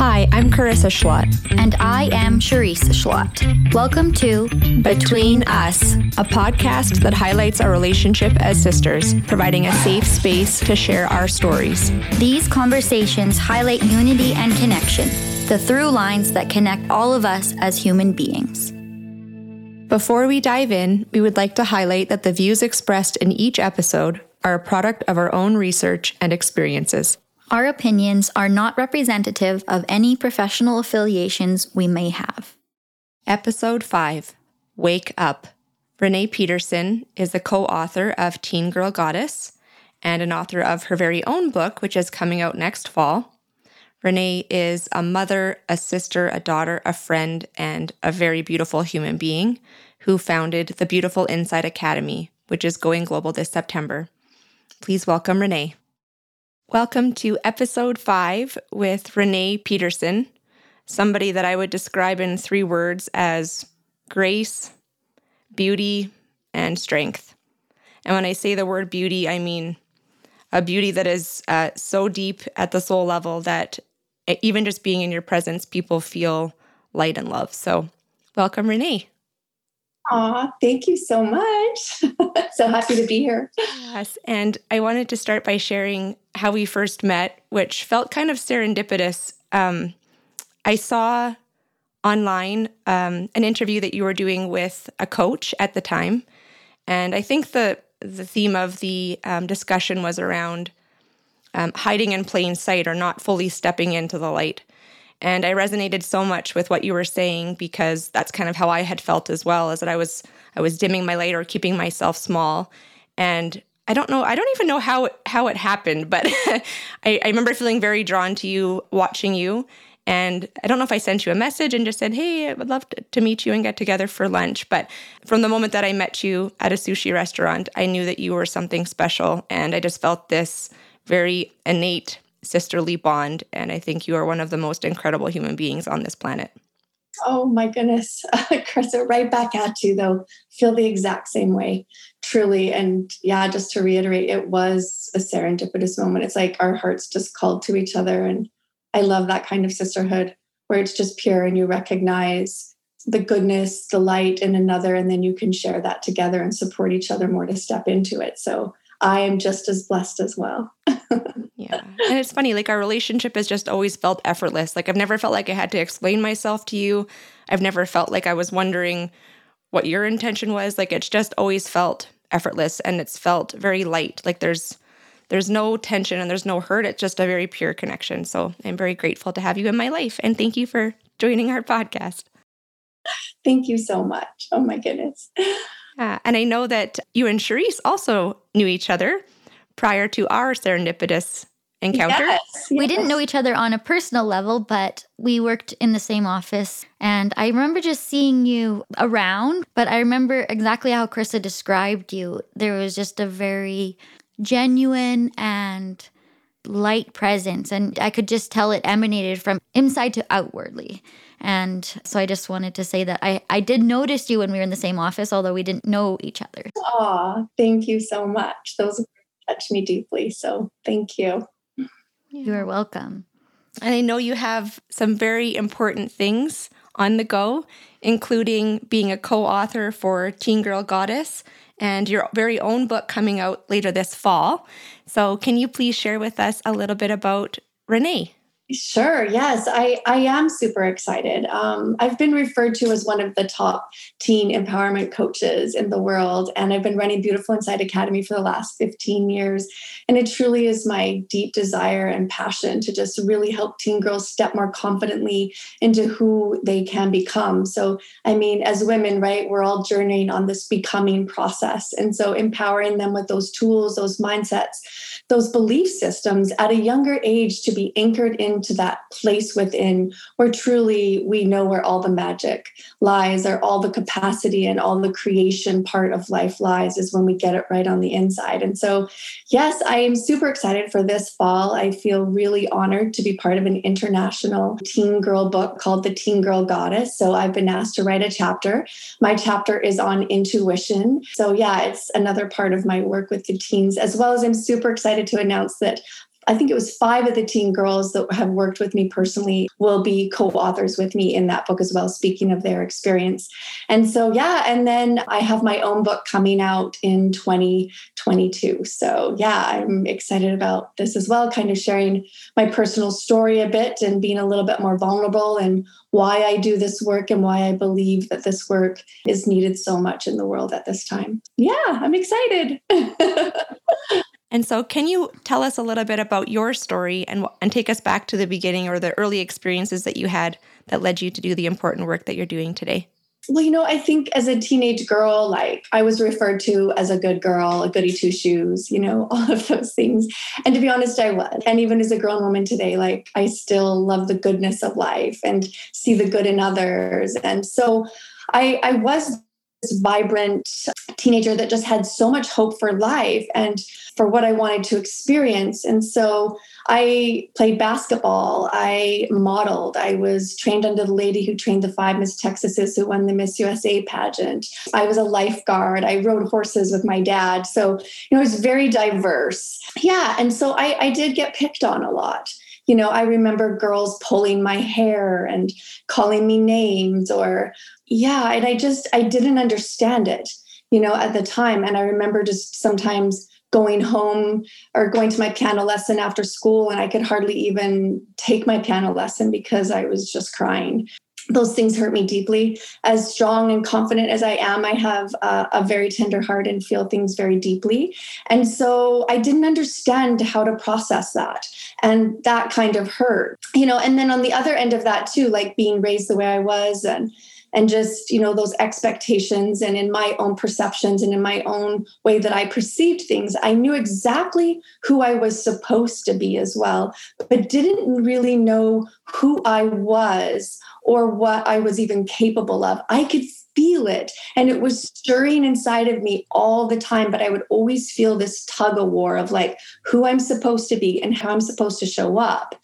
Hi, I'm Carissa Schlott. And I am Charisse Schlott. Welcome to Between Us, a podcast that highlights our relationship as sisters, providing a safe space to share our stories. These conversations highlight unity and connection, the through lines that connect all of us as human beings. Before we dive in, we would like to highlight that the views expressed in each episode are a product of our own research and experiences. Our opinions are not representative of any professional affiliations we may have. Episode 5 Wake Up. Renee Peterson is the co author of Teen Girl Goddess and an author of her very own book, which is coming out next fall. Renee is a mother, a sister, a daughter, a friend, and a very beautiful human being who founded the Beautiful Inside Academy, which is going global this September. Please welcome Renee. Welcome to episode five with Renee Peterson, somebody that I would describe in three words as grace, beauty, and strength. And when I say the word beauty, I mean a beauty that is uh, so deep at the soul level that even just being in your presence, people feel light and love. So, welcome, Renee. Aw, thank you so much. so happy to be here. Yes. And I wanted to start by sharing how we first met, which felt kind of serendipitous. Um, I saw online um, an interview that you were doing with a coach at the time. And I think the, the theme of the um, discussion was around um, hiding in plain sight or not fully stepping into the light. And I resonated so much with what you were saying because that's kind of how I had felt as well, is that I was I was dimming my light or keeping myself small. And I don't know, I don't even know how it, how it happened, but I, I remember feeling very drawn to you, watching you. And I don't know if I sent you a message and just said, Hey, I would love to, to meet you and get together for lunch. But from the moment that I met you at a sushi restaurant, I knew that you were something special. And I just felt this very innate sisterly bond. And I think you are one of the most incredible human beings on this planet. Oh my goodness. Carissa, right back at you though. Feel the exact same way, truly. And yeah, just to reiterate, it was a serendipitous moment. It's like our hearts just called to each other. And I love that kind of sisterhood where it's just pure and you recognize the goodness, the light in another, and then you can share that together and support each other more to step into it. So I am just as blessed as well. yeah. And it's funny, like our relationship has just always felt effortless. Like I've never felt like I had to explain myself to you. I've never felt like I was wondering what your intention was. Like it's just always felt effortless and it's felt very light. Like there's there's no tension and there's no hurt. It's just a very pure connection. So I'm very grateful to have you in my life. And thank you for joining our podcast. Thank you so much. Oh my goodness. Uh, and I know that you and Charisse also knew each other prior to our serendipitous encounter. Yes, yes. We didn't know each other on a personal level, but we worked in the same office. And I remember just seeing you around, but I remember exactly how Carissa described you. There was just a very genuine and light presence. And I could just tell it emanated from inside to outwardly. And so I just wanted to say that I, I did notice you when we were in the same office, although we didn't know each other. Oh, thank you so much. Those touch me deeply. So thank you. You are welcome. And I know you have some very important things on the go, including being a co author for Teen Girl Goddess and your very own book coming out later this fall. So, can you please share with us a little bit about Renee? Sure. Yes, I, I am super excited. Um, I've been referred to as one of the top teen empowerment coaches in the world, and I've been running Beautiful Inside Academy for the last 15 years. And it truly is my deep desire and passion to just really help teen girls step more confidently into who they can become. So, I mean, as women, right, we're all journeying on this becoming process. And so, empowering them with those tools, those mindsets, those belief systems at a younger age to be anchored into that place within where truly we know where all the magic lies or all the capacity and all the creation part of life lies is when we get it right on the inside. And so, yes, I am super excited for this fall. I feel really honored to be part of an international teen girl book called The Teen Girl Goddess. So, I've been asked to write a chapter. My chapter is on intuition. So, yeah, it's another part of my work with the teens, as well as I'm super excited to announce that I think it was five of the teen girls that have worked with me personally will be co authors with me in that book as well, speaking of their experience. And so, yeah, and then I have my own book coming out in 2022. So, yeah, I'm excited about this as well, kind of sharing my personal story a bit and being a little bit more vulnerable and why I do this work and why I believe that this work is needed so much in the world at this time. Yeah, I'm excited. And so, can you tell us a little bit about your story and, and take us back to the beginning or the early experiences that you had that led you to do the important work that you're doing today? Well, you know, I think as a teenage girl, like I was referred to as a good girl, a goody two shoes, you know, all of those things. And to be honest, I was. And even as a grown woman today, like I still love the goodness of life and see the good in others. And so I, I was vibrant teenager that just had so much hope for life and for what I wanted to experience. And so I played basketball, I modeled, I was trained under the lady who trained the five Miss Texases who won the Miss USA pageant. I was a lifeguard, I rode horses with my dad. So, you know, it was very diverse. Yeah. And so I, I did get picked on a lot you know, I remember girls pulling my hair and calling me names or, yeah. And I just, I didn't understand it, you know, at the time. And I remember just sometimes going home or going to my piano lesson after school and I could hardly even take my piano lesson because I was just crying those things hurt me deeply. As strong and confident as I am, I have a, a, very tender heart and feel things very deeply. And so I didn't understand how to process that. And that kind of hurt, you know. And then on the other end of that, too, like being raised the way I was and and just you know those expectations and in my own perceptions and in my own way that i perceived things i knew exactly who i was supposed to be as well but didn't really know who i was or what i was even capable of. I could feel it and it was stirring inside of me all the time but i would always feel this tug of war of like who i'm supposed to be and how i'm supposed to show up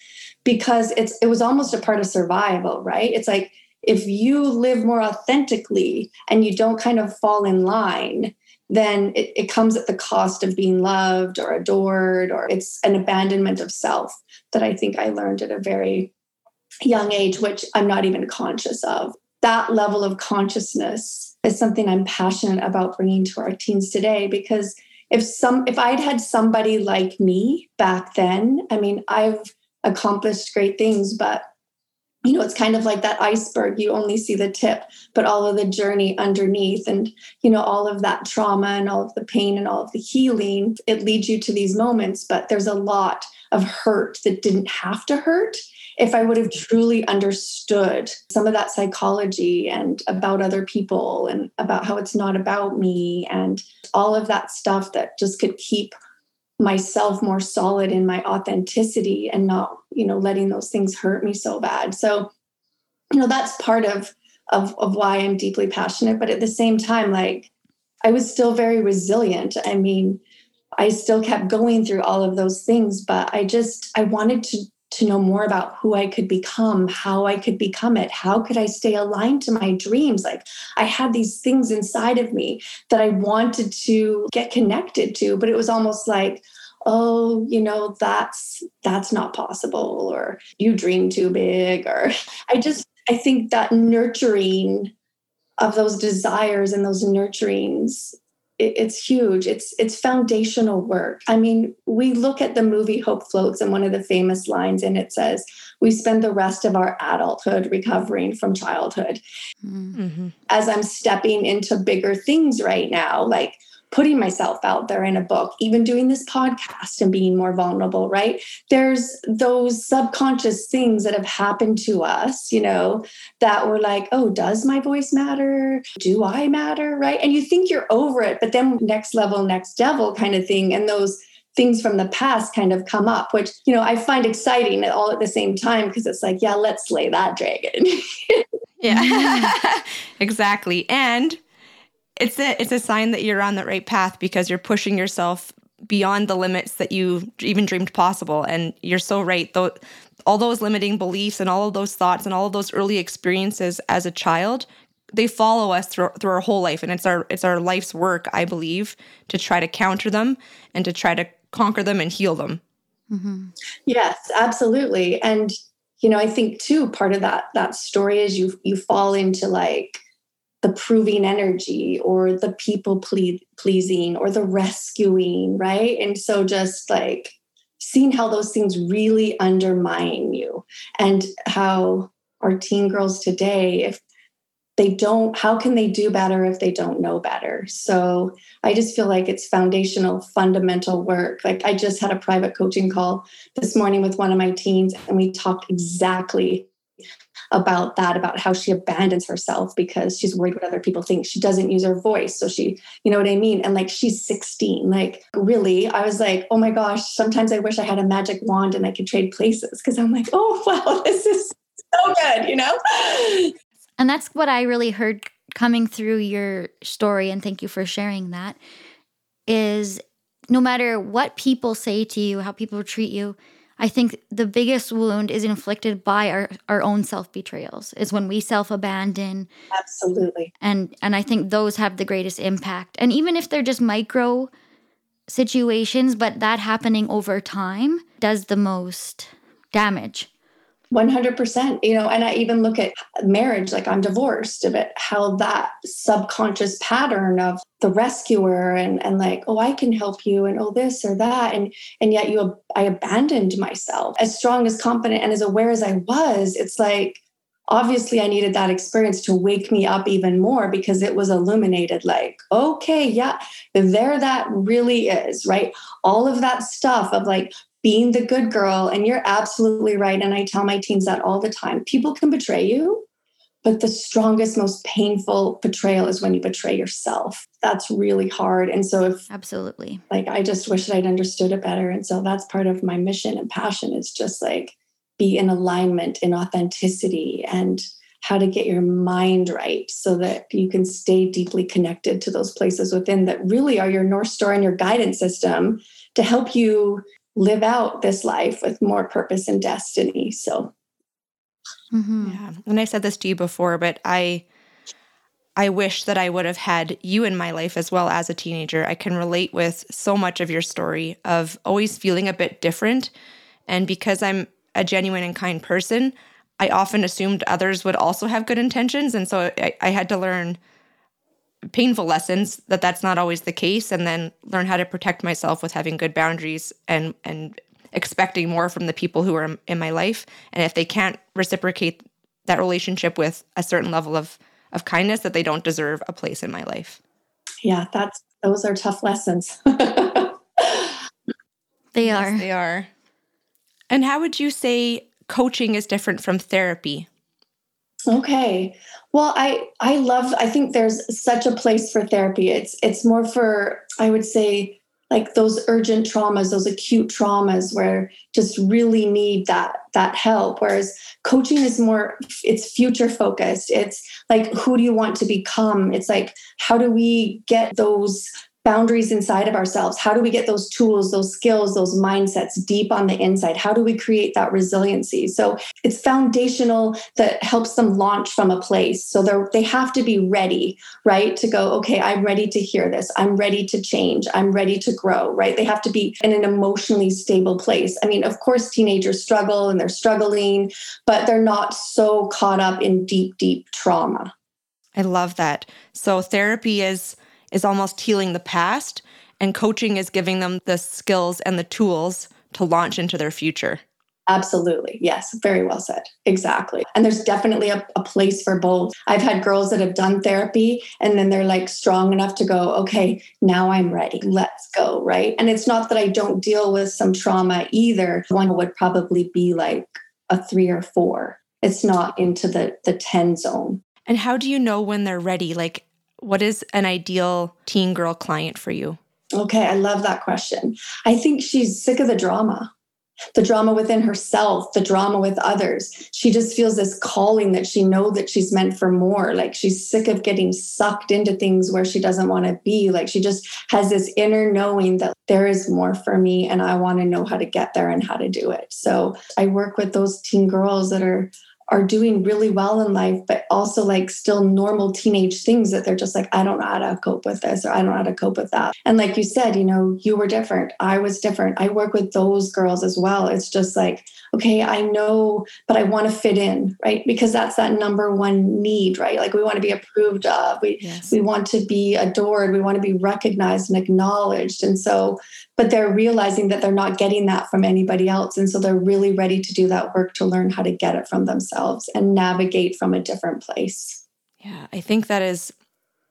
because it's it was almost a part of survival right? It's like if you live more authentically and you don't kind of fall in line, then it, it, comes at the cost of being loved or adored, or it's an abandonment of self that I think I learned at a very young age, which I'm not even conscious of. That level of consciousness is something I'm passionate about bringing to our teens today because if some if I'd had somebody like me back then, I mean, I've accomplished great things, but you know, it's kind of like that iceberg. You only see the tip, but all of the journey underneath and, you know, all of that trauma and all of the pain and all of the healing, it leads you to these moments. But there's a lot of hurt that didn't have to hurt if I would have truly understood some of that psychology and about other people and about how it's not about me and all of that stuff that just could keep myself more solid in my authenticity and not you know letting those things hurt me so bad. So you know that's part of of of why i'm deeply passionate. But at the same time like i was still very resilient. I mean i still kept going through all of those things but i just i wanted to to know more about who I could become, how I could become it, how could I stay aligned to my dreams. Like I had these things inside of me that I wanted to get connected to, but it was almost like, oh, you know, that's that's not possible or you dream too big or I just I think that nurturing of those desires and those nurturings it's huge. It's it's foundational work. I mean we look at the movie hope floats and one of the famous lines in it says we spend the rest of our adulthood recovering from childhood. Mm-hmm. as i'm stepping into bigger things right now like putting myself out there in a book, even doing this podcast and being more vulnerable, right? There's those subconscious things that have happened to us, you know, that were like, oh, does my voice matter? Do I matter? Right. And you think you're over it, but then next level, next devil kind of thing. And those things from the past kind of come up, which, you know, I find exciting all at the same time because it's like, yeah, let's slay that dragon. yeah, mm-hmm. exactly. And it's a it's a sign that you're on the right path because you're pushing yourself beyond the limits that you even dreamed possible and you're so right though all those limiting beliefs and all of those thoughts and all of those early experiences as a child they follow us through, through our whole life and it's our it's our life's work i believe to try to counter them and to try to conquer them and heal them Mm-hmm. Yes, absolutely. And you know, I think too part of that that story is you you fall into like the proving energy or the people ple- pleasing or the rescuing, right? And so just like seeing how those things really undermine you and how our teen girls today if they don't how can they do better if they don't know better so i just feel like it's foundational fundamental work like i just had a private coaching call this morning with one of my teens and we talked exactly about that about how she abandons herself because she's worried what other people think she doesn't use her voice so she you know what i mean and like she's 16 like really i was like oh my gosh sometimes i wish i had a magic wand and i could trade places because i'm like oh wow this is so good you know and that's what I really heard coming through your story. And thank you for sharing that. Is no matter what people say to you, how people treat you, I think the biggest wound is inflicted by our, our own self betrayals. Is when we self abandon. Absolutely. And and I think those have the greatest impact. And even if they're just micro situations, but that happening over time does the most damage. 100% you know and i even look at marriage like i'm divorced a bit how that subconscious pattern of the rescuer and and like oh i can help you and oh this or that and and yet you i abandoned myself. As strong as confident and as aware as i was it's like obviously i needed that experience to wake me up even more because it was illuminated like okay yeah there that really is right? All of that stuff of like being the good girl. And you're absolutely right. And I tell my teens that all the time. People can betray you, but the strongest, most painful betrayal is when you betray yourself. That's really hard. And so if absolutely like I just wish that I'd understood it better. And so that's part of my mission and passion is just like be in alignment, in authenticity, and how to get your mind right so that you can stay deeply connected to those places within that really are your North Star and your guidance system to help you live out this life with more purpose and destiny. So, mm-hmm. yeah. And I said this to you before, but I, I wish that I would have had you in my life as well as a teenager. I can relate with so much of your story of always feeling a bit different. And because I'm a genuine and kind person, I often assumed others would also have good intentions. And so I, I had to learn painful lessons that that's not always the case and then learn how to protect myself with having good boundaries and and expecting more from the people who are in my life. And if they can't reciprocate that relationship with a certain level of of kindness that they don't deserve a place in my life. Yeah that's those are tough lessons. They are. yes, they are. And how would you say coaching is different from therapy Okay. Well, I I love I think there's such a place for therapy. It's it's more for I would say like those urgent traumas, those acute traumas where just really need that that help whereas coaching is more it's future focused. It's like who do you want to become? It's like how do we get those boundaries inside of ourselves? How do we get those tools, those skills, those mindsets deep on the inside? How do we create that resiliency? So it's foundational that helps them launch from a place. So they they have to be ready, right? To go, okay, I'm ready to hear this. I'm ready to change. I'm ready to grow, right? They have to be in an emotionally stable place. I mean, of course, teenagers struggle and they're struggling, but they're not so caught up in deep, deep trauma. I love that. So therapy is is almost healing the past, and coaching is giving them the skills and the tools to launch into their future. Absolutely. Yes. Very well said. Exactly. And there's definitely a, a, place for both. I've had girls that have done therapy and then they're like strong enough to go, okay, now I'm ready. Let's go. Right. And it's not that I don't deal with some trauma either. One would probably be like a three or four. It's not into the the 10 zone. And how do you know when they're ready? Like, what is an ideal teen girl client for you? Okay, I love that question. I think she's sick of the drama, the drama within herself, the drama with others. She just feels this calling that she know that she's meant for more. Like she's sick of getting sucked into things where she doesn't want to be. Like she just has this inner knowing that there is more for me and I want to know how to get there and how to do it. So I work with those teen girls that are are doing really well in life, but also like still normal teenage things that they're just like, I don't know how to cope with this or I don't know how to cope with that. And like you said, you know, you were different. I was different. I work with those girls as well. It's just like, okay, I know, but I want to fit in, right? Because that's that number one need, right? Like we want to be approved of. We yes. we want to be adored. We want to be recognized and acknowledged. And so, but they're realizing that they're not getting that from anybody else. And so they're really ready to do that work to learn how to get it from themselves and navigate from a different place. Yeah, I think that is,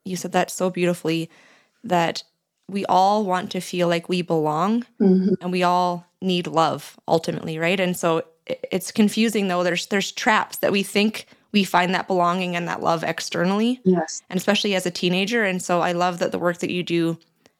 you said that so beautifully that we all want to feel like we belong mm-hmm. and we all need love ultimately, right? And so it's confusing though. There's there's traps that we think we find that belonging and that love externally. Yes. And especially as a teenager. And so I love that the work that you do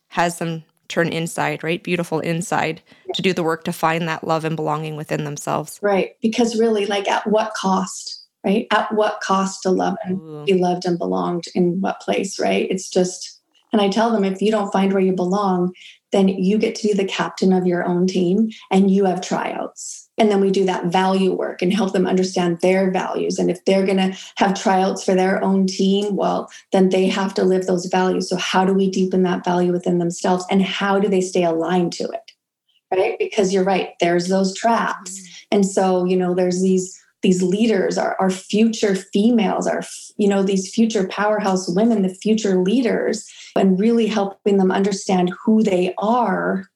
has them turn inside, right? Beautiful inside to do the work to find that love and belonging within themselves. Right. Because really, like at what cost? Right? At what cost to love and Ooh. be loved and belonged in what place, right? It's just and I tell them if you don't find where you belong, then you get to be the captain of your own team and you have tryouts. And then we do that value work and help them understand their values. And if they're going to have tryouts for their own team, well, then they have to live those values. So, how do we deepen that value within themselves and how do they stay aligned to it? Right? Because you're right, there's those traps. Mm-hmm. And so, you know, there's these these leaders our, our future females our you know these future powerhouse women the future leaders and really helping them understand who they are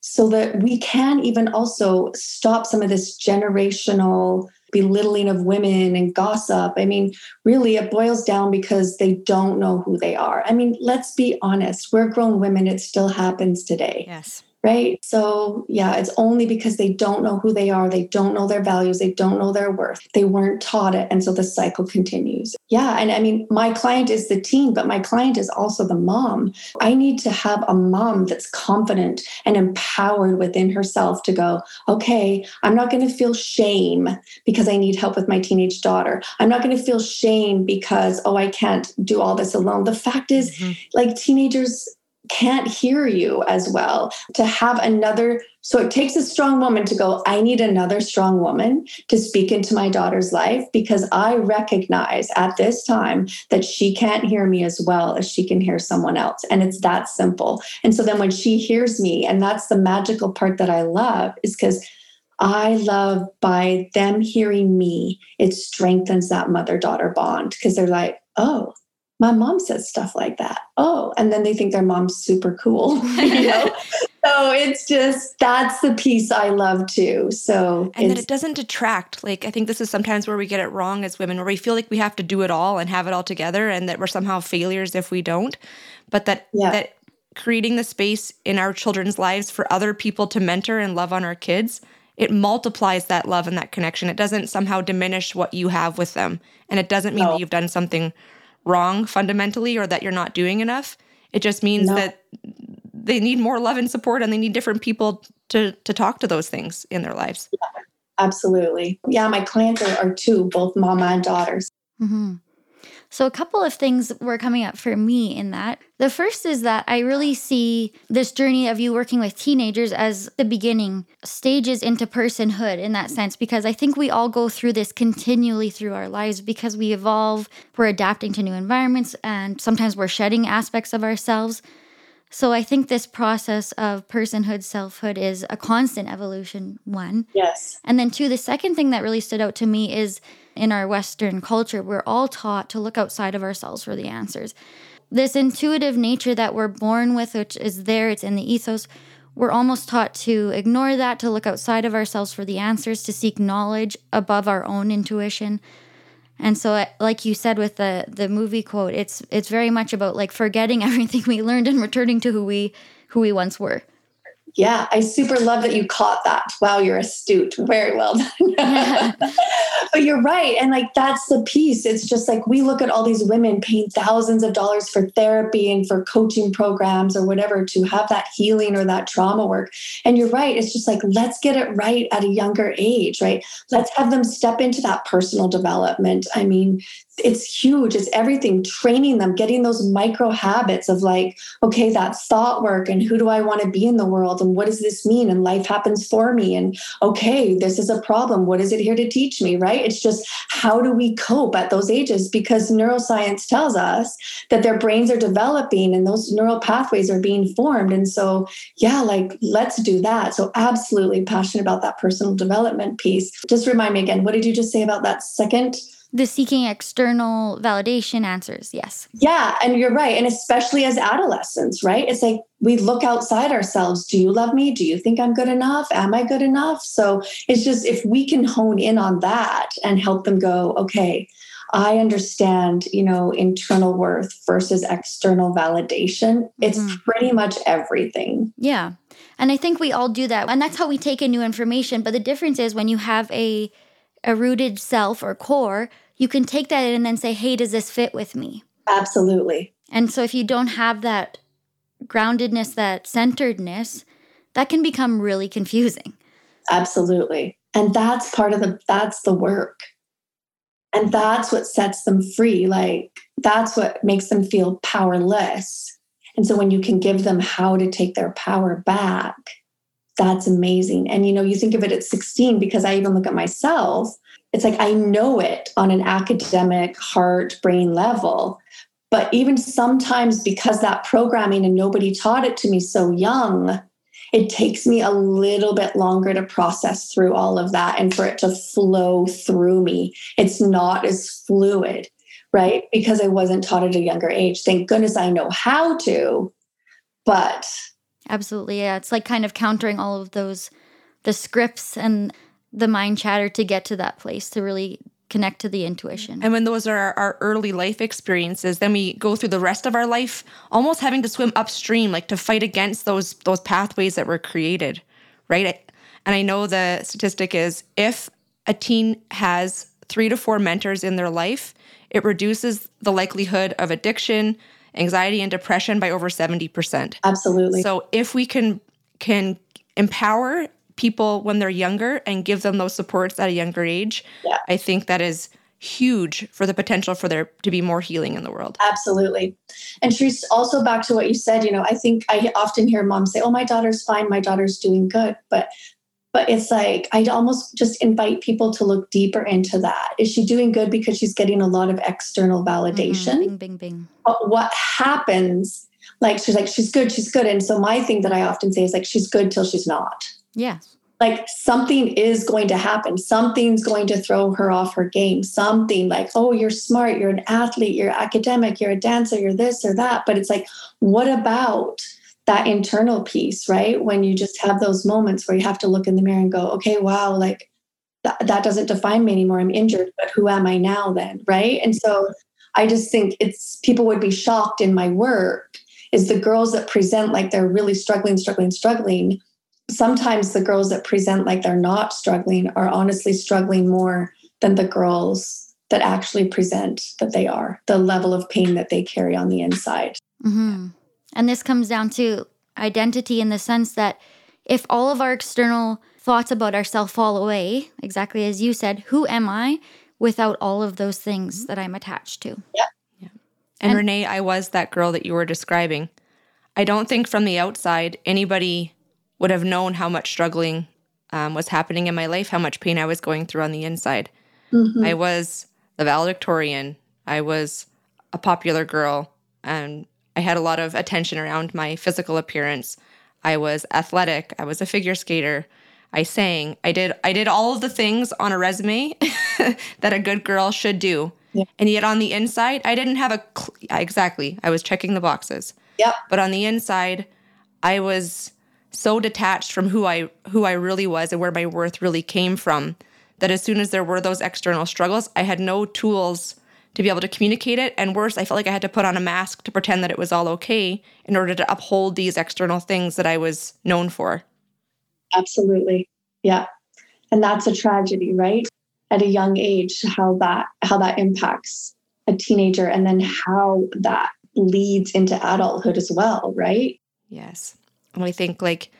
so that we can even also stop some of this generational belittling of women and gossip. I mean, really, it boils down because they don't know who they are. I mean, let's be honest, we're grown women, it still happens today. Yes right? So, yeah, it's only because they don't know who they are, they don't know their values, they don't know their worth. They weren't taught it. And so the cycle continues. Yeah. And I mean, my client is the teen, but my client is also the mom. I need to have a mom that's confident and empowered within herself to go, okay, I'm not going to feel shame because I need help with my teenage daughter. I'm not going to feel shame because, oh, I can't do all this alone. The fact is, mm-hmm. like teenagers, can't hear you as well to have another so it takes a strong woman to go i need another strong woman to speak into my daughter's life because i recognize at this time that she can't hear me as well as she can hear someone else and it's that simple. And so then when she hears me and that's the magical part that i love is because I love by them hearing me, it strengthens that mother daughter bond because they're like, oh, my mom says stuff like that. Oh, and then they think their mom's super cool, you know? so it's just that's the piece I love too. So And that it doesn't detract. Like I think this is sometimes where we get it wrong as women, where we feel like we have to do it all and have it all together and that we're somehow failures if we don't. But that yeah. that creating the space in our children's lives for other people to mentor and love on our kids, it multiplies that love and that connection. It doesn't somehow diminish what you have with them. And it doesn't mean no. that you've done something wrong fundamentally or that you're not doing enough. It just means no. that they need more love and support and they need different people to to talk to those things in their lives. Yeah, absolutely. Yeah, my clients are, are two, both mama and daughters. Mm-hmm. So, a couple of things were coming up for me in that. The first is that I really see this journey of you working with teenagers as the beginning stages into personhood in that sense, because I think we all go through this continually through our lives because we evolve, we're adapting to new environments, and sometimes we're shedding aspects of ourselves. So I think this process of personhood, selfhood is a constant evolution, one. Yes. And then two, the second thing that really stood out to me is in our Western culture, we're all taught to look outside of ourselves for the answers. This intuitive nature that we're born with, which is there, it's in the ethos, we're almost taught to ignore that, to look outside of ourselves for the answers, to seek knowledge above our own intuition. And so, like you said with the the movie quote, it's it's very much about like forgetting everything we learned and returning to who we who we once were. Yeah, I super love that you caught that. Wow, you're astute. Very well done. but you're right. And like that's the piece. It's just like we look at all these women paying thousands of dollars for therapy and for coaching programs or whatever to have that healing or that trauma work. And you're right. It's just like, let's get it right at a younger age, right? Let's have them step into that personal development. I mean, it's huge. It's everything, training them, getting those micro habits of like, okay, that thought work and who do I want to be in the world and what does this mean? And life happens for me. And okay, this is a problem. What is it here to teach me? Right? It's just how do we cope at those ages? Because neuroscience tells us that their brains are developing and those neural pathways are being formed. And so, yeah, like let's do that. So, absolutely passionate about that personal development piece. Just remind me again, what did you just say about that second? The seeking external validation answers yes. Yeah and you're right and especially as adolescents right? It's like we look outside ourselves do you love me? Do you think i'm good enough? Am i good enough? So it's just if we can hone in on that and help them go okay i understand you know internal worth versus external validation it's mm-hmm. pretty much everything. Yeah and i think we all do that and that's how we take in new information but the difference is when you have a a rooted self or core, you can take that in and then say, hey, does this fit with me? Absolutely. And so if you don't have that groundedness, that centeredness, that can become really confusing. Absolutely. And that's part of the that's the work. And that's what sets them free. Like that's what makes them feel powerless. And so when you can give them how to take their power back, that's amazing. And you know, you think of it at 16 because I even look at myself, it's like I know it on an academic heart brain level. But even sometimes because that programming and nobody taught it to me so young, it takes me a little bit longer to process through all of that and for it to flow through me. It's not as fluid, right? Because I wasn't taught at a younger age. Thank goodness I know how to, but Absolutely. Yeah. It's like kind of countering all of those, the scripts and the mind chatter to get to that place to really connect to the intuition. And when those are our early life experiences, then we go through the rest of our life almost having to swim upstream, like to fight against those those pathways that were created, right? And I know the statistic is if a teen has three to four mentors in their life, it reduces the likelihood of addiction, anxiety and depression by over 70%. Absolutely. So if we can can empower people when they're younger and give them those supports at a younger age, yeah. I think that is huge for the potential for there to be more healing in the world. Absolutely. And Charisse, also back to what you said, you know, I think I often hear moms say, Oh, my daughter's fine, my daughter's doing good. But but it's like I'd almost just invite people to look deeper into that. Is she doing good because she's getting a lot of external validation? Mm-hmm. Bing, bing, bing. But what happens? Like she's like, she's good, she's good. And so my thing that I often say is like, she's good till she's not. Yes. Like something is going to happen. Something's going to throw her off her game. Something like, oh, you're smart, you're an athlete, you're academic, you're a dancer, you're this or that. But it's like, what about that internal piece, right? When you just have those moments where you have to look in the mirror and go, okay, wow, like that, doesn't define me anymore. I'm injured, but who am I now then? Right. And so I just think it's people would be shocked in my work is the girls that present like they're really struggling, struggling, struggling. Sometimes the girls that present like they're not struggling are honestly struggling more than the girls that actually present that they are, the level of pain that they carry on the inside. Mm-hmm. And this comes down to identity in the sense that if all of our external thoughts about ourselves fall away, exactly as you said, who am I without all of those things that I'm attached to? Yeah. yeah. And, and Renee, I was that girl that you were describing. I don't think from the outside anybody would have known how much struggling um, was happening in my life, how much pain I was going through on the inside. Mm-hmm. I was the valedictorian. I was a popular girl, and I had a lot of attention around my physical appearance. I was athletic. I was a figure skater. I sang. I did I did all of the things on a resume that a good girl should do. Yeah. And yet on the inside, I didn't have a cl- exactly. I was checking the boxes. Yep. But on the inside, I was so detached from who I who I really was and where my worth really came from that as soon as there were those external struggles, I had no tools to be able to communicate it. And worse, I felt like I had to put on a mask to pretend that it was all okay in order to uphold these external things that I was known for. Absolutely. Yeah. And that's a tragedy, right? At a young age, how that how that impacts a teenager and then how that leads into adulthood as well, right? Yes. And I think like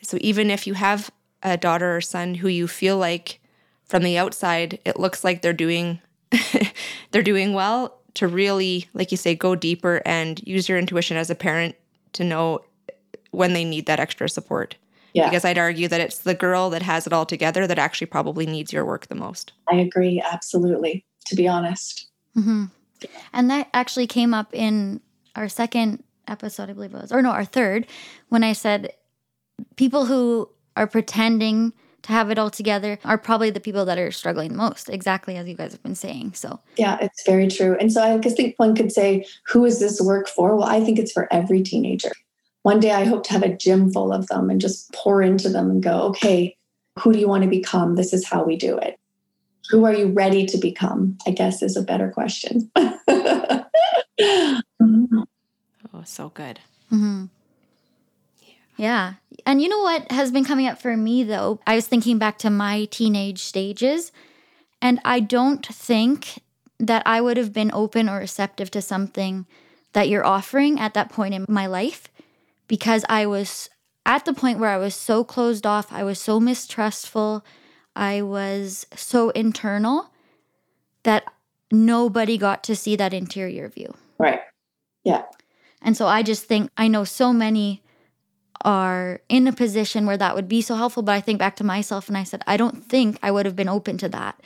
so even if you have a daughter or son who you feel like from the outside it looks like they're doing they're doing well to really, like you say, go deeper and use your intuition as a parent to know when they need that extra support. Yeah. Because I'd argue that it's the girl that has it all together that actually probably needs your work the most. I agree, absolutely, to be honest. hmm And that actually came up in our second episode, I believe it was, or no, our third, when I said people who are pretending to have it all together are probably the people that are struggling the most, exactly as you guys have been saying. So, Yeah, it's very true. And so I just think one could say, who is this work for? Well, I think it's for every teenager. One day I hope to have a gym full of them and just pour into them and go, okay, who do you want to become? This is how we do it. Who are you ready to become? I guess is a better question. Oh, so good. mhm. Yeah. And you know what has been coming up for me though? I was thinking back to my teenage stages, and I don't think that I would have been open or receptive to something that you're offering at that point in my life because I was at the point where I was so closed off, I was so mistrustful, I was so internal that nobody got to see that interior view. right. Yeah. And so I just think I know so many are in a position where that would be so helpful. But I think back to myself and I said, I don't think I would have been open to that.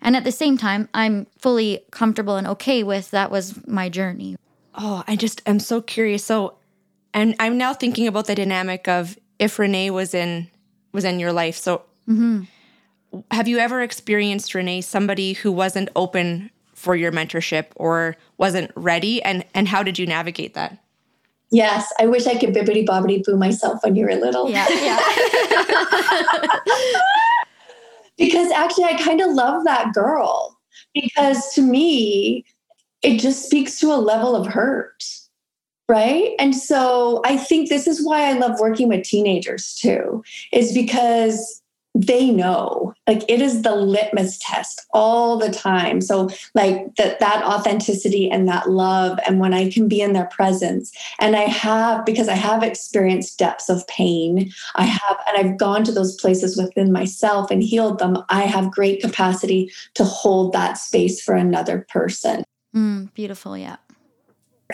And at the same time, I'm fully comfortable and okay with that was my journey. Oh, I just am so curious. So, and I'm now thinking about the dynamic of if Renee was in was in your life. So, hmm have you ever experienced Renee somebody who wasn't open for your mentorship or wasn't ready, and and how did you navigate that? Yes. I wish I could bibbity bobbity boo myself when you were little. Yeah, yeah. because actually I kind of love that girl because to me it just speaks to a level of hurt right and so I think this is why I love working with teenagers too is because they know like it is the litmus test all the time so like that that authenticity and that love and when i can be in their presence and i have because i have experienced depths of pain I have, and I've gone to those places within myself and healed them. I have great capacity to hold that space for another person. Mm, beautiful, yeah.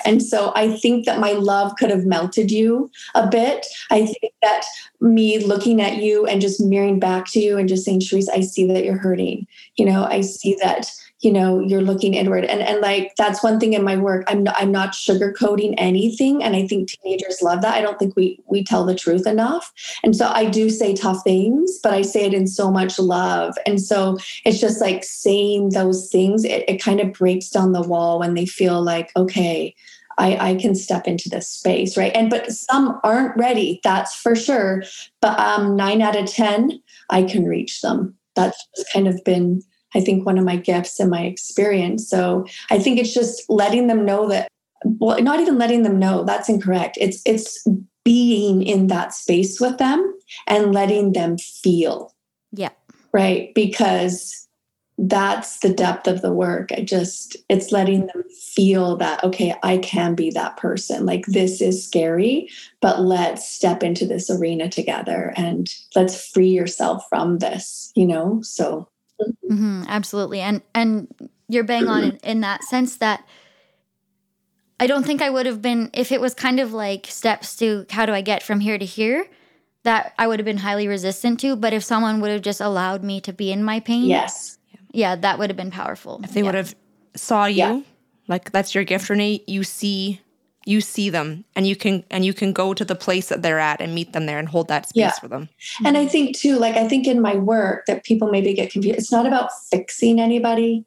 And so I think that my love could have melted you a bit. I think that me looking at you and just mirroring back to you and just saying, Charisse, I see that you're hurting. You know, I see that, you know, you're looking inward. And and like that's one thing in my work. I'm not, I'm not sugarcoating anything. And I think teenagers love that. I don't think we we tell the truth enough. And so I do say tough things, but I say it in so much love. And so it's just like saying those things, it, it kind of breaks down the wall when they feel like, okay, I, I can step into this space, right? And but some aren't ready, that's for sure. But um, nine out of ten, I can reach them. That's kind of been, I think, one of my gifts and my experience. So I think it's just letting them know that, well, not even letting them know. That's incorrect. It's it's being in that space with them and letting them feel, Yeah. right? Because that's the depth of the work. I just, it's letting them feel that, okay, I can be that person. Like this is scary, but let's step into this arena together and let's free yourself from this, you know? So, hmm absolutely. And and you're bang on in, in that sense that I don't think I would have been if it was kind of like steps to how do I get from here to here that I would have been highly resistant to. But if someone would have just allowed me to be in my pain, yes. yeah, that would have been powerful. If they Yeah. would have saw you, Yeah. like that's your gift, Renee. You see, you see them, and you can and you can go to the place that they're at and meet them there and hold that space Yeah. for them. And I mm-hmm. think too, like I think in my work that people maybe get confused. It's not about fixing anybody.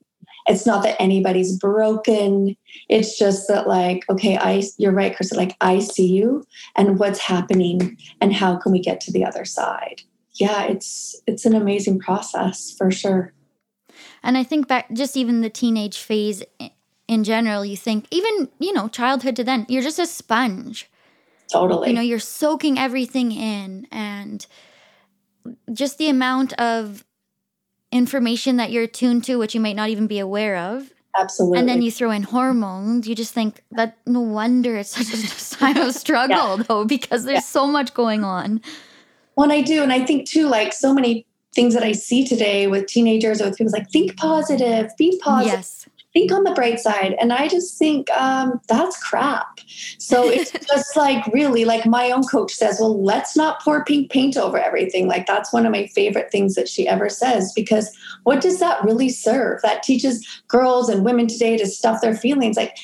It's not that anybody's broken. It's just that like, okay, I you're right, Carissa. Like I see you and what's happening and how can we get to the other side? Yeah, it's it's an amazing process for sure. And I think back just even the teenage phase i- in general, you think even, you know, childhood to then, you're just a sponge. Totally. You know, you're soaking everything in and just the amount of information that you're tuned to, which you might not even be aware of. Absolutely. And then you throw in hormones, you just think that no wonder it's such a time of struggle, though, because there's so much going on. When I do, and I think too, like so many things that I see today with teenagers or with people, like think positive, be positive. Yes. Think on the bright side. And I just think um, that's crap. So it's just like really like my own coach says, well, let's not pour pink paint over everything. Like that's one of my favorite things that she ever says, because what does that really serve? That teaches girls and women today to stuff their feelings. Like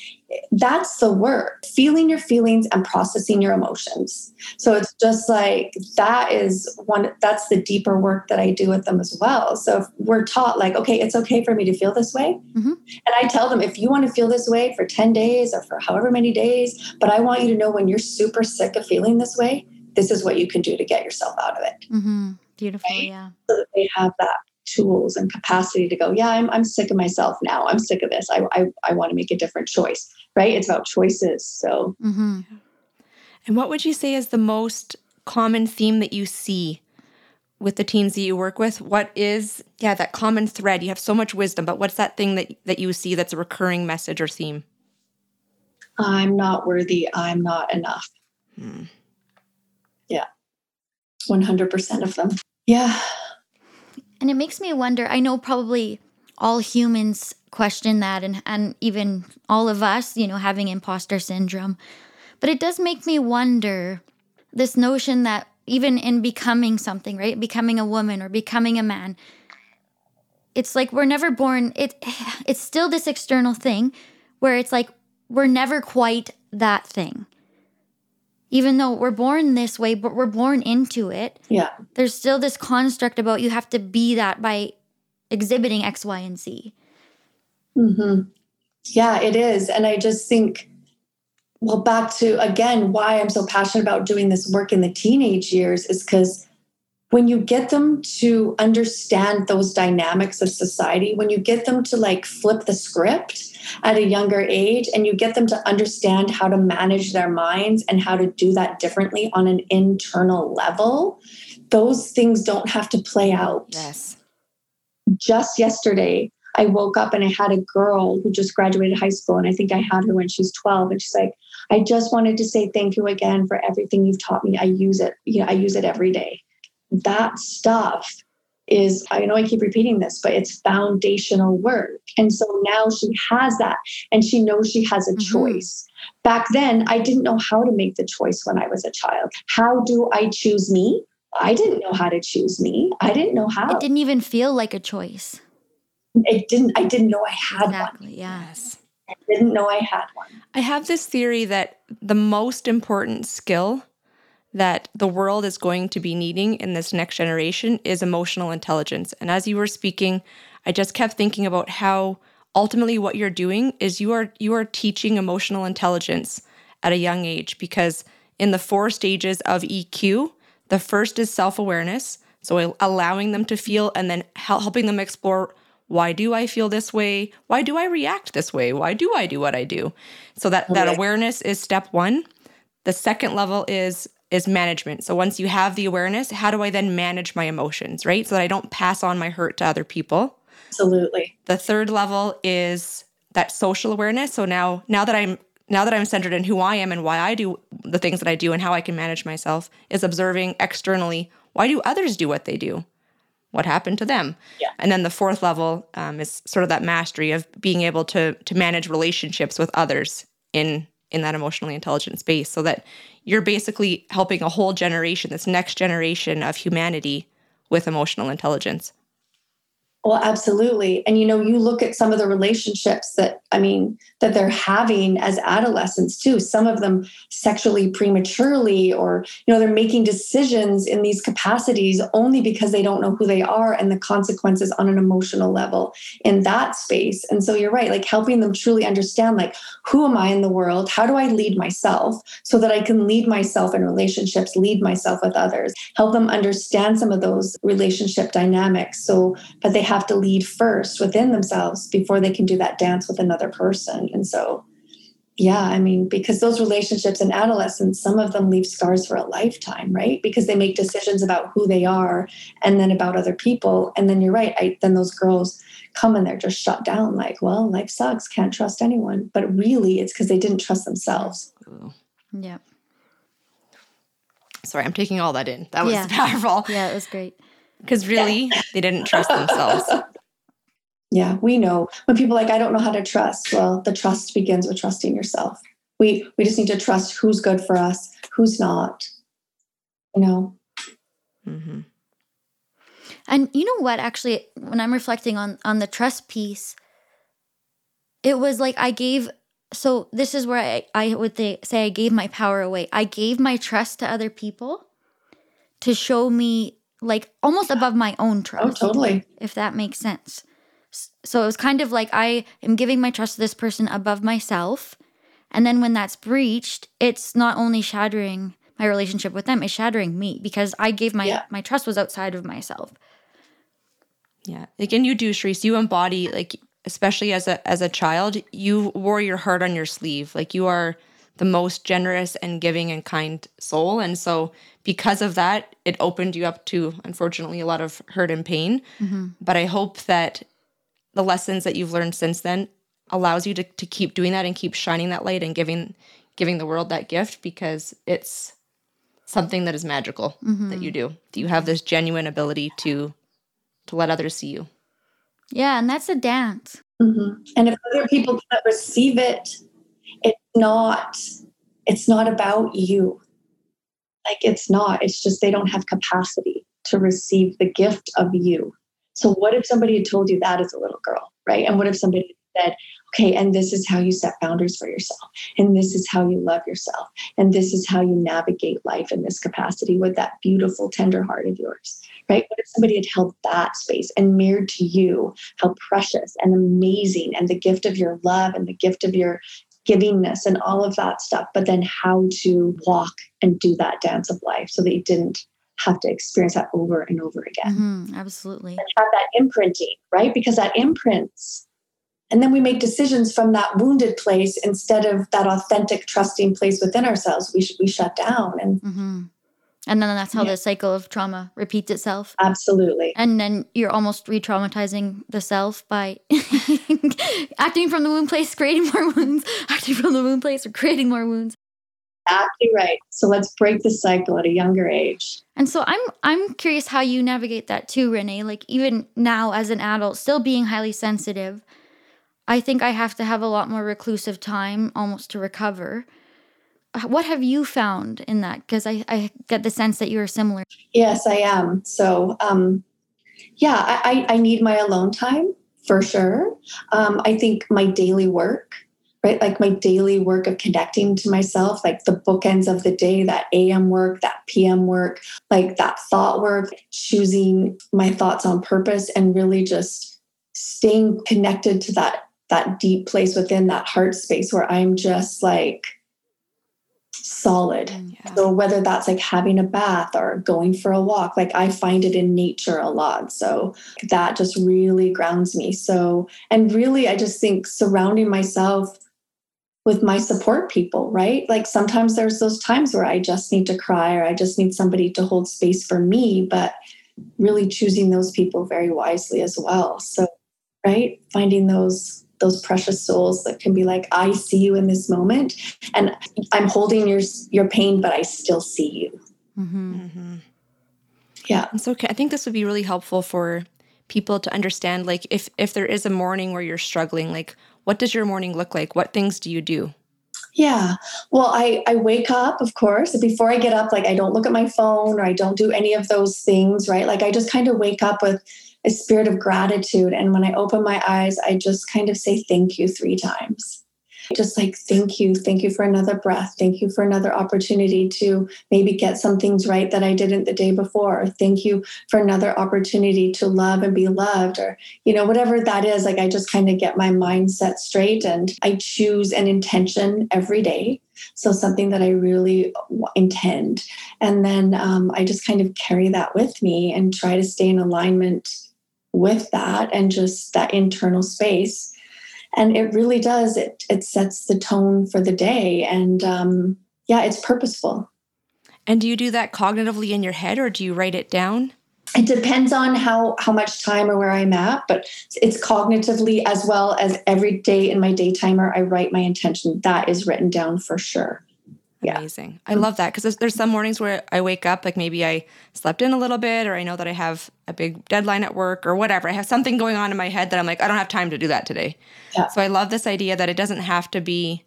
that's the work feeling your feelings and processing your emotions so it's just like that is one that's the deeper work that i do with them as well so we're taught like okay it's okay for me to feel this way mm-hmm. and i tell them if you want to feel this way for 10 days or for however many days but i want you to know when you're super sick of feeling this way this is what you can do to get yourself out of it mm-hmm. beautiful right? yeah so that they have that tools and capacity to go, yeah, I'm, I'm sick of myself now. I'm sick of this. I, I, I want to make a different choice, right? It's about choices. So, mm-hmm. and what would you say is the most common theme that you see with the teens that you work with? What is, yeah, that common thread? You have so much wisdom, but what's that thing that, that you see that's a recurring message or theme? I'm not worthy. I'm not enough. Hmm. Yeah. 100% of them. Yeah. And it makes me wonder I know probably all humans question that and, and even all of us, you know, having imposter syndrome. But it does make me wonder this notion that even in becoming something, right? Becoming a woman or becoming a man, it's like we're never born it it's still this external thing where it's like we're never quite that thing even though we're born this way, but we're born into it. Yeah. There's still this construct about you have to be that by exhibiting X, Y, and Z. Mm-hmm. Yeah, it is. And I just think, well, back to again, why I'm so passionate about doing this work in the teenage years is because when you get them to understand those dynamics of society, when you get them to like flip the script at a younger age and you get them to understand how to manage their minds and how to do that differently on an internal level, those things don't have to play out. Yes. Just yesterday, I woke up and I had a girl who just graduated high school, and I think I had her when she's 12, and she's like, I just wanted to say thank you again for everything you've taught me. I use it. you know, I use it every day. That stuff is I know I keep repeating this, but it's foundational work. And so now she has that and she knows she has a mm-hmm. choice. Back then, I didn't know how to make the choice when I was a child. How do I choose me? I didn't know how to choose me. I didn't know how. It didn't even feel like a choice. It didn't I didn't know I had exactly, one. Yes. I didn't know I had one. I have this theory that the most important skill that the world is going to be needing in this next generation is emotional intelligence. And as you were speaking, I just kept thinking about how ultimately what you're doing is you are you are teaching emotional intelligence at a young age because in the four stages of EQ, the first is self-awareness, so allowing them to feel and then helping them explore why do I feel this way? Why do I react this way? Why do I do what I do? So that that awareness is step 1. The second level is is management. So once you have the awareness, how do I then manage my emotions, right? So that I don't pass on my hurt to other people. Absolutely. The third level is that social awareness. So now now that I'm now that I'm centered in who I am and why I do the things that I do and how I can manage myself is observing externally why do others do what they do? What happened to them? Yeah. And then the fourth level um, is sort of that mastery of being able to to manage relationships with others in in that emotionally intelligent space so that you're basically helping a whole generation, this next generation of humanity with emotional intelligence. Well, absolutely. And you know, you look at some of the relationships that, I mean, that they're having as adolescents too. Some of them sexually prematurely, or, you know, they're making decisions in these capacities only because they don't know who they are and the consequences on an emotional level in that space. And so you're right, like helping them truly understand, like, who am I in the world? How do I lead myself so that I can lead myself in relationships, lead myself with others, help them understand some of those relationship dynamics so that they have have to lead first within themselves before they can do that dance with another person. And so, yeah, I mean, because those relationships in adolescence, some of them leave scars for a lifetime, right? Because they make decisions about who they are and then about other people. And then you're right, I, then those girls come and they're just shut down like, well, life sucks, can't trust anyone. But really, it's because they didn't trust themselves. Yeah. Sorry, I'm taking all that in. That was yeah. powerful. Yeah, it was great because really they didn't trust themselves. Yeah, we know when people like, I don't know how to trust. Well, the trust begins with trusting yourself. We we just need to trust who's good for us, who's not. You know. Mm-hmm. And you know what? Actually, when I'm reflecting on on the trust piece, it was like I gave. So this is where I I would say I gave my power away. I gave my trust to other people to show me like almost above my own oh, trust. Oh, totally. If that makes sense. So it was kind of like I am giving my trust to this person above myself. And then when that's breached, it's not only shattering my relationship with them, it's shattering me because I gave my yeah. my trust was outside of myself. Yeah. Again, you do, Charisse, you embody like especially as a as a child, you wore your heart on your sleeve. Like you are the most generous and giving and kind soul. And so because of that, it opened you up to unfortunately a lot of hurt and pain. Mm-hmm. But I hope that the lessons that you've learned since then allows you to, to keep doing that and keep shining that light and giving giving the world that gift because it's something that is magical mm-hmm. that you do. That you have this genuine ability to to let others see you. Yeah, and that's a dance. Mm-hmm. And if other people can't receive it, it's not it's not about you. Like it's not. It's just they don't have capacity to receive the gift of you. So what if somebody had told you that as a little girl, right? And what if somebody said, okay, and this is how you set boundaries for yourself, and this is how you love yourself, and this is how you navigate life in this capacity with that beautiful, tender heart of yours, right? What if somebody had held that space and mirrored to you how precious and amazing and the gift of your love and the gift of your givingness and all of that stuff, but then how to walk and do that dance of life so that you didn't have to experience that over and over again. Mm-hmm, absolutely. And have that imprinting, right? Because that imprints and then we make decisions from that wounded place instead of that authentic, trusting place within ourselves. We, sh- we shut down. And mm-hmm. And then that's how yeah. the cycle of trauma repeats itself. Absolutely. And then you're almost re traumatizing the self by acting from the wound place, creating more wounds, acting from the wound place, or creating more wounds. Exactly right. So let's break the cycle at a younger age. And so I'm I'm curious how you navigate that too, Renee. Like even now as an adult, still being highly sensitive, I think I have to have a lot more reclusive time almost to recover. What have you found in that? Because I, I get the sense that you are similar. Yes, I am. So, um, yeah, I, I need my alone time for sure. Um, I think my daily work, right? Like my daily work of connecting to myself, like the bookends of the day, that AM work, that PM work, like that thought work, choosing my thoughts on purpose and really just staying connected to that that deep place within that heart space where I'm just like solid. Mm, yeah. So whether that's like having a bath or going for a walk, like I find it in nature a lot. So that just really grounds me. So and really I just think surrounding myself with my support people, right? Like sometimes there's those times where I just need to cry or I just need somebody to hold space for me, but really choosing those people very wisely as well. So right? Finding those those precious souls that can be like i see you in this moment and i'm holding your your pain but i still see you mm-hmm. Mm-hmm. yeah and so i think this would be really helpful for people to understand like if if there is a morning where you're struggling like what does your morning look like what things do you do yeah. Well, I, I wake up, of course. Before I get up, like I don't look at my phone or I don't do any of those things, right? Like I just kind of wake up with a spirit of gratitude. And when I open my eyes, I just kind of say thank you three times. Just like, thank you, thank you for another breath. Thank you for another opportunity to maybe get some things right that I didn't the day before. Or thank you for another opportunity to love and be loved, or, you know, whatever that is. Like, I just kind of get my mindset straight and I choose an intention every day. So, something that I really intend. And then um, I just kind of carry that with me and try to stay in alignment with that and just that internal space. And it really does it it sets the tone for the day and um, yeah it's purposeful. And do you do that cognitively in your head or do you write it down? It depends on how how much time or where i'm at but it's cognitively as well as every day in my day timer i write my intention. That is written down for sure Yeah. Amazing. I love that because there's, there's some mornings where I wake up, like maybe I slept in a little bit, or I know that I have a big deadline at work or whatever. I have something going on in my head that I'm like, I don't have time to do that today. Yeah. So I love this idea that it doesn't have to be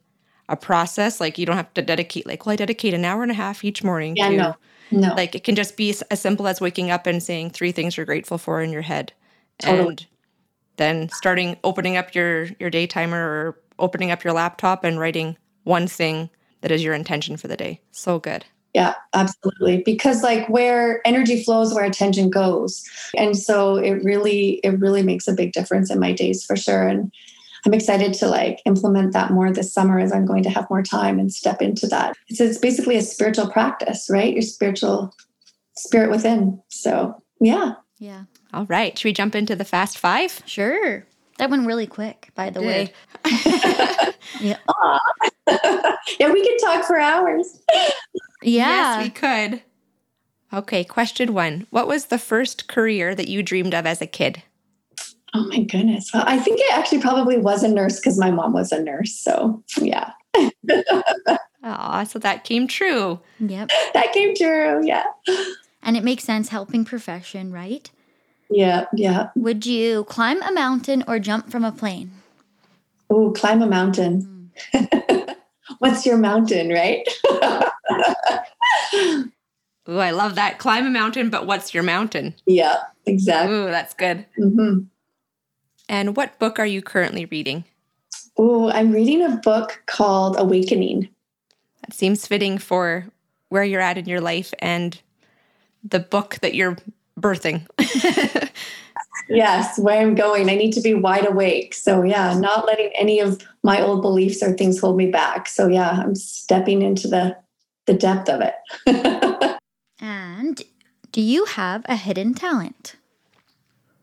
a process. Like you don't have to dedicate, like, well, I dedicate an hour and a half each morning Yeah, to, no, no. like, it can just be as simple as waking up and saying three things you're grateful for in your head. Totally. And then starting opening up your your day timer or opening up your laptop and writing one thing that is your intention for the day. So good. Yeah, absolutely. Because like where energy flows, where attention goes. And so it really, it really makes a big difference in my days for sure. And I'm excited to like implement that more this summer as I'm going to have more time and step into that. It's, it's basically a spiritual practice, right? Your spiritual spirit within. So yeah. Yeah. All right. Should we jump into the fast five? Sure. That went really quick, by the way. Yeah. yeah, we could talk for hours. Yeah. Yes, we could. Okay, question one. What was the first career that you dreamed of as a kid? Oh my goodness. Well, I think it actually probably was a nurse because my mom was a nurse. So yeah, Aw, so that came true. Yep. that came true. Yeah. And it makes sense helping profession, right? Yeah. Yeah. Would you climb a mountain or jump from a plane? Oh, climb a mountain. What's your mountain, right? Ooh, I love that. Climb a mountain, but what's your mountain? yeah, exactly. Ooh, that's good. hmm And what book are you currently reading? Oh, I'm reading a book called Awakening. That seems fitting for where you're at in your life and the book that you're birthing. Yes, where I'm going. I need to be wide awake. So, yeah, not letting any of my old beliefs or things hold me back. So, yeah, I'm stepping into the the depth of it. And do you have a hidden talent?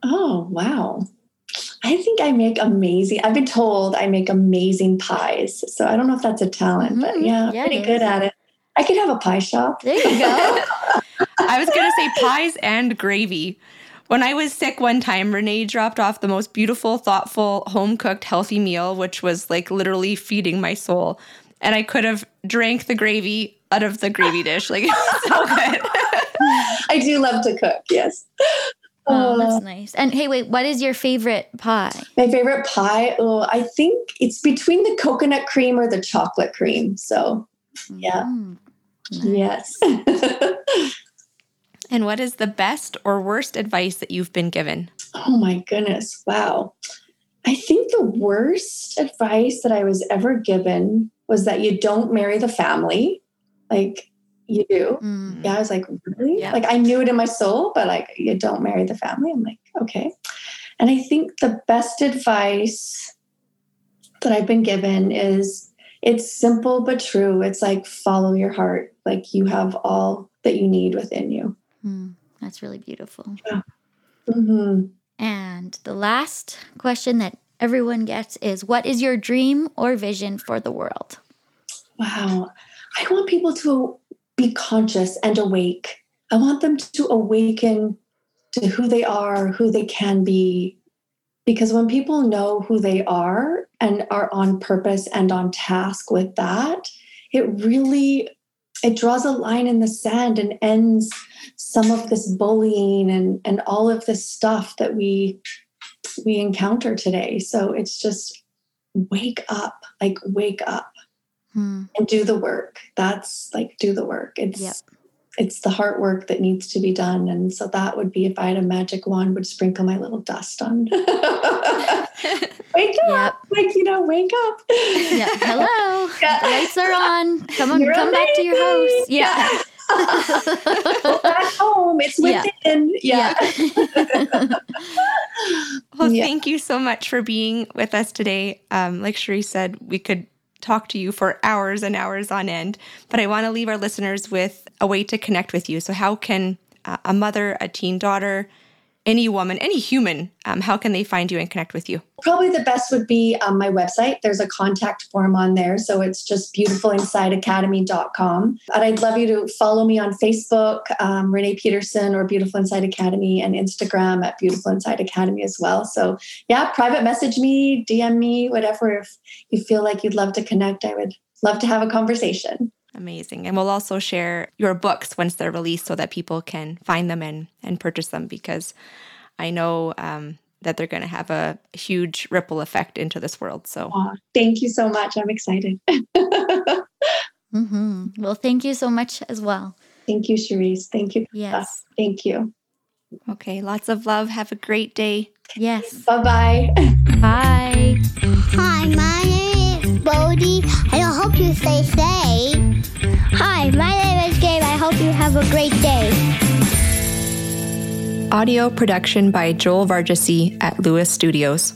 oh, wow. I think I make amazing. I've been told I make amazing pies. So, I don't know if that's a talent, but Mhm. yeah, Yeah, pretty good at it. I could have a pie shop. There you go. I was going to say pies and gravy. When I was sick one time, Renee dropped off the most beautiful, thoughtful, home cooked, healthy meal, which was like literally feeding my soul. And I could have drank the gravy out of the gravy dish. Like it was so good. I do love to cook. Yes. oh, Uh, that's nice. And hey, wait, what is your favorite pie? My favorite pie, oh, I think it's between the coconut cream or the chocolate cream. So, Yeah. Mm, nice. yes. and what is the best or worst advice that you've been given? oh my goodness. Wow. I think the worst advice that I was ever given was that you don't marry the family. Like you do. Mm. Yeah, I was like, really? Yeah. Like I knew it in my soul, but like you don't marry the family. I'm like, okay. And I think the best advice that I've been given is it's simple but true. It's like follow your heart. Like you have all that you need within you. Mm, That's really beautiful. hmm And the last question that everyone gets is what is your dream or vision for the world? Wow. I want people to be conscious and awake. I want them to awaken to who they are, who they can be. Because when people know who they are and are on purpose and on task with that, it really it draws a line in the sand and ends some of this bullying and and all of this stuff that we we encounter today. So it's just wake up, like wake up Hmm. and do the work. That's like do the work. It's Yep. it's the heart work that needs to be done. And so that would be if I had a magic wand, would sprinkle my little dust on. wake up, Yep. like you know, wake up. Yeah. Hello. Yeah. The lights are on. Come on, You're come back to your house. Yeah. Go back home. It's Yeah. within. Yeah. Well, Yeah. thank you so much for being with us today. Um, like Charisse said, we could talk to you for hours and hours on end, but I want to leave our listeners with a way to connect with you. So, how can uh, a mother, a teen daughter, any woman, any human, um, how can they find you and connect with you? Probably the best would be um, my website. There's a contact form on there. So it's just beautifulinsideacademy.com. And I'd love you to follow me on Facebook, um, Renee Peterson or Beautiful Inside Academy, and Instagram at Beautiful Inside Academy as well. So yeah, private message me, DM me, whatever. If you feel like you'd love to connect, I would love to have a conversation. Amazing. And we'll also share your books once they're released so that people can find them and, and purchase them because I know um, that they're going to have a huge ripple effect into this world. So thank you so much. I'm excited. mm-hmm. Well, thank you so much as well. Thank you, Charisse. Thank you. Yes. Thank you. Okay. Lots of love. Have a great day. Yes. Bye-bye. Bye. Hi, my name is Bodie, and I hope you stay safe. My name is Gabe. I hope you have a great day. Audio production by Joel Vargesi at Lewis Studios.